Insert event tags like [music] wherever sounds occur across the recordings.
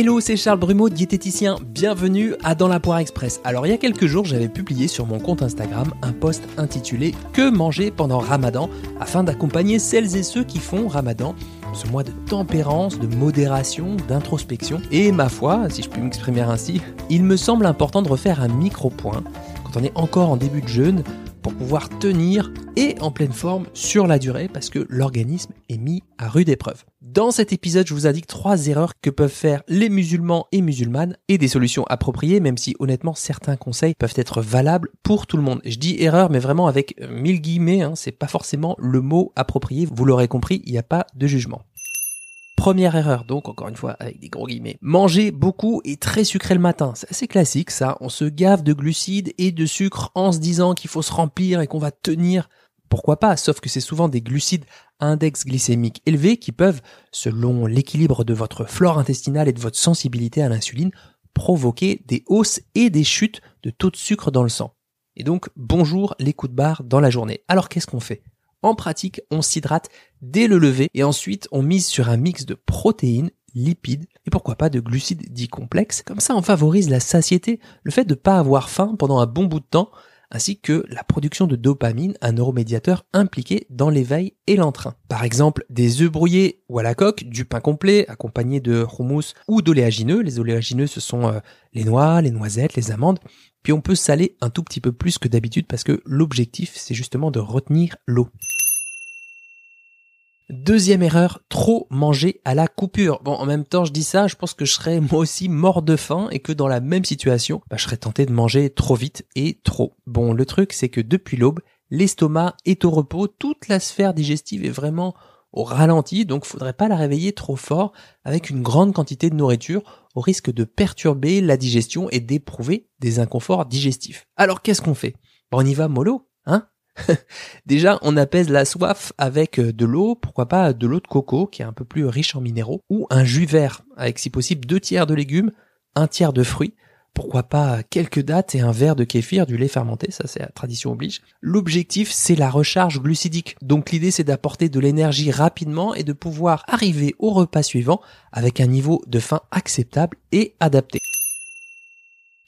Hello, c'est Charles Brumeau, diététicien. Bienvenue à Dans la Poire Express. Alors, il y a quelques jours, j'avais publié sur mon compte Instagram un post intitulé Que manger pendant Ramadan afin d'accompagner celles et ceux qui font Ramadan ce mois de tempérance, de modération, d'introspection. Et ma foi, si je puis m'exprimer ainsi, il me semble important de refaire un micro-point quand on est encore en début de jeûne pour pouvoir tenir et en pleine forme sur la durée parce que l'organisme est mis à rude épreuve. Dans cet épisode, je vous indique trois erreurs que peuvent faire les musulmans et musulmanes et des solutions appropriées, même si honnêtement certains conseils peuvent être valables pour tout le monde. Je dis erreur, mais vraiment avec mille guillemets, hein, c'est pas forcément le mot approprié. Vous l'aurez compris, il n'y a pas de jugement. Première erreur, donc encore une fois avec des gros guillemets. Manger beaucoup et très sucré le matin. C'est assez classique ça. On se gave de glucides et de sucre en se disant qu'il faut se remplir et qu'on va tenir. Pourquoi pas? Sauf que c'est souvent des glucides index glycémique élevé qui peuvent, selon l'équilibre de votre flore intestinale et de votre sensibilité à l'insuline, provoquer des hausses et des chutes de taux de sucre dans le sang. Et donc, bonjour les coups de barre dans la journée. Alors qu'est-ce qu'on fait? En pratique, on s'hydrate dès le lever et ensuite on mise sur un mix de protéines, lipides et pourquoi pas de glucides dits complexes. Comme ça, on favorise la satiété, le fait de ne pas avoir faim pendant un bon bout de temps, ainsi que la production de dopamine, un neuromédiateur impliqué dans l'éveil et l'entrain. Par exemple, des œufs brouillés ou à la coque, du pain complet accompagné de houmous ou d'oléagineux. Les oléagineux, ce sont euh, les noix, les noisettes, les amandes. Puis on peut saler un tout petit peu plus que d'habitude parce que l'objectif, c'est justement de retenir l'eau. Deuxième erreur, trop manger à la coupure. Bon, en même temps, je dis ça, je pense que je serais [laughs] moi aussi mort de faim et que dans la même situation, bah, je serais tenté de manger trop vite et trop. Bon, le truc, c'est que depuis l'aube, l'estomac est au repos, toute la sphère digestive est vraiment au ralenti, donc faudrait pas la réveiller trop fort avec une grande quantité de nourriture au risque de perturber la digestion et d'éprouver des inconforts digestifs. Alors qu'est-ce qu'on fait? On y va mollo, hein? [laughs] Déjà, on apaise la soif avec euh, de l'eau, pourquoi pas de l'eau de coco qui est un peu plus riche en minéraux, ou un jus vert avec si possible deux tiers de légumes, un tiers de fruits, pourquoi pas quelques dates et un verre de kéfir, du lait fermenté, ça c'est la tradition oblige. L'objectif c'est la recharge glucidique. Donc l'idée c'est d'apporter de l'énergie rapidement et de pouvoir arriver au repas suivant avec un niveau de faim acceptable et adapté.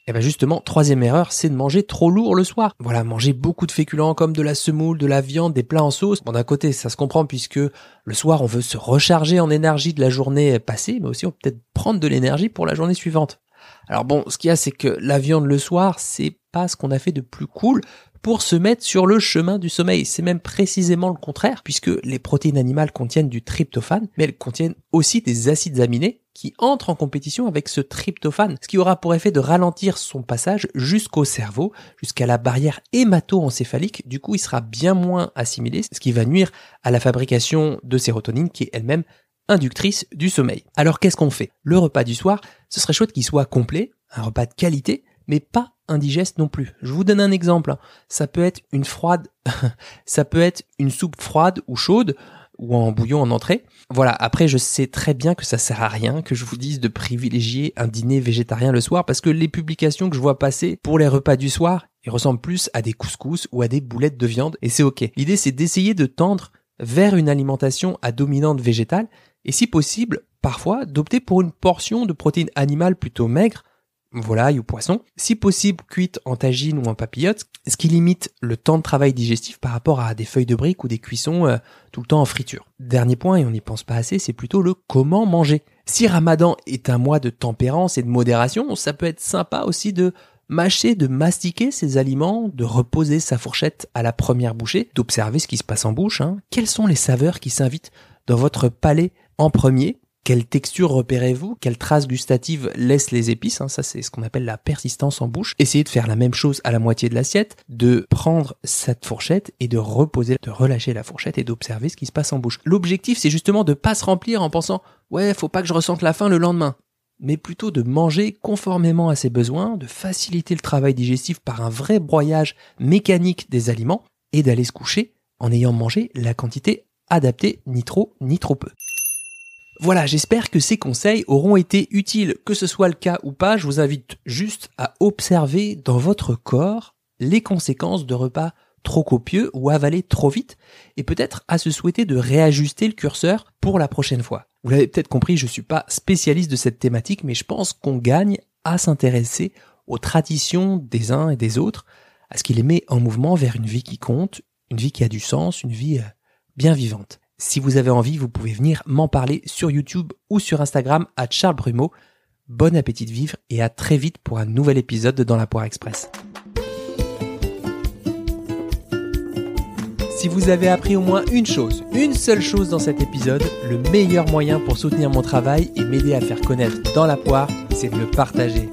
Et bien justement, troisième erreur, c'est de manger trop lourd le soir. Voilà, manger beaucoup de féculents comme de la semoule, de la viande, des plats en sauce. Bon, d'un côté, ça se comprend puisque le soir, on veut se recharger en énergie de la journée passée, mais aussi on peut peut-être prendre de l'énergie pour la journée suivante. Alors bon, ce qu'il y a, c'est que la viande le soir, c'est pas ce qu'on a fait de plus cool pour se mettre sur le chemin du sommeil. C'est même précisément le contraire, puisque les protéines animales contiennent du tryptophane, mais elles contiennent aussi des acides aminés qui entrent en compétition avec ce tryptophane, ce qui aura pour effet de ralentir son passage jusqu'au cerveau, jusqu'à la barrière hémato-encéphalique. Du coup, il sera bien moins assimilé, ce qui va nuire à la fabrication de sérotonine qui est elle-même inductrice du sommeil. Alors qu'est-ce qu'on fait? Le repas du soir, ce serait chouette qu'il soit complet, un repas de qualité, mais pas indigeste non plus. Je vous donne un exemple. Hein. Ça peut être une froide, [laughs] ça peut être une soupe froide ou chaude ou en bouillon en entrée. Voilà, après je sais très bien que ça sert à rien que je vous dise de privilégier un dîner végétarien le soir parce que les publications que je vois passer pour les repas du soir, ils ressemblent plus à des couscous ou à des boulettes de viande et c'est OK. L'idée c'est d'essayer de tendre vers une alimentation à dominante végétale et si possible, parfois d'opter pour une portion de protéines animales plutôt maigres volaille ou poisson, si possible cuite en tagine ou en papillote, ce qui limite le temps de travail digestif par rapport à des feuilles de briques ou des cuissons euh, tout le temps en friture. Dernier point, et on n'y pense pas assez, c'est plutôt le comment manger. Si Ramadan est un mois de tempérance et de modération, ça peut être sympa aussi de mâcher, de mastiquer ses aliments, de reposer sa fourchette à la première bouchée, d'observer ce qui se passe en bouche. Hein. Quelles sont les saveurs qui s'invitent dans votre palais en premier? Quelle texture repérez-vous? Quelle trace gustative laissent les épices? Hein, Ça, c'est ce qu'on appelle la persistance en bouche. Essayez de faire la même chose à la moitié de l'assiette, de prendre cette fourchette et de reposer, de relâcher la fourchette et d'observer ce qui se passe en bouche. L'objectif, c'est justement de pas se remplir en pensant ouais, faut pas que je ressente la faim le lendemain mais plutôt de manger conformément à ses besoins, de faciliter le travail digestif par un vrai broyage mécanique des aliments et d'aller se coucher en ayant mangé la quantité adaptée, ni trop ni trop peu. Voilà, j'espère que ces conseils auront été utiles. Que ce soit le cas ou pas, je vous invite juste à observer dans votre corps les conséquences de repas trop copieux ou avaler trop vite et peut-être à se souhaiter de réajuster le curseur pour la prochaine fois. Vous l'avez peut-être compris, je suis pas spécialiste de cette thématique, mais je pense qu'on gagne à s'intéresser aux traditions des uns et des autres, à ce qui les met en mouvement vers une vie qui compte, une vie qui a du sens, une vie euh, bien vivante. Si vous avez envie, vous pouvez venir m'en parler sur YouTube ou sur Instagram à Charles Brumeau. Bon appétit de vivre et à très vite pour un nouvel épisode de Dans la Poire Express. Si vous avez appris au moins une chose, une seule chose dans cet épisode, le meilleur moyen pour soutenir mon travail et m'aider à faire connaître dans la poire, c'est de le partager.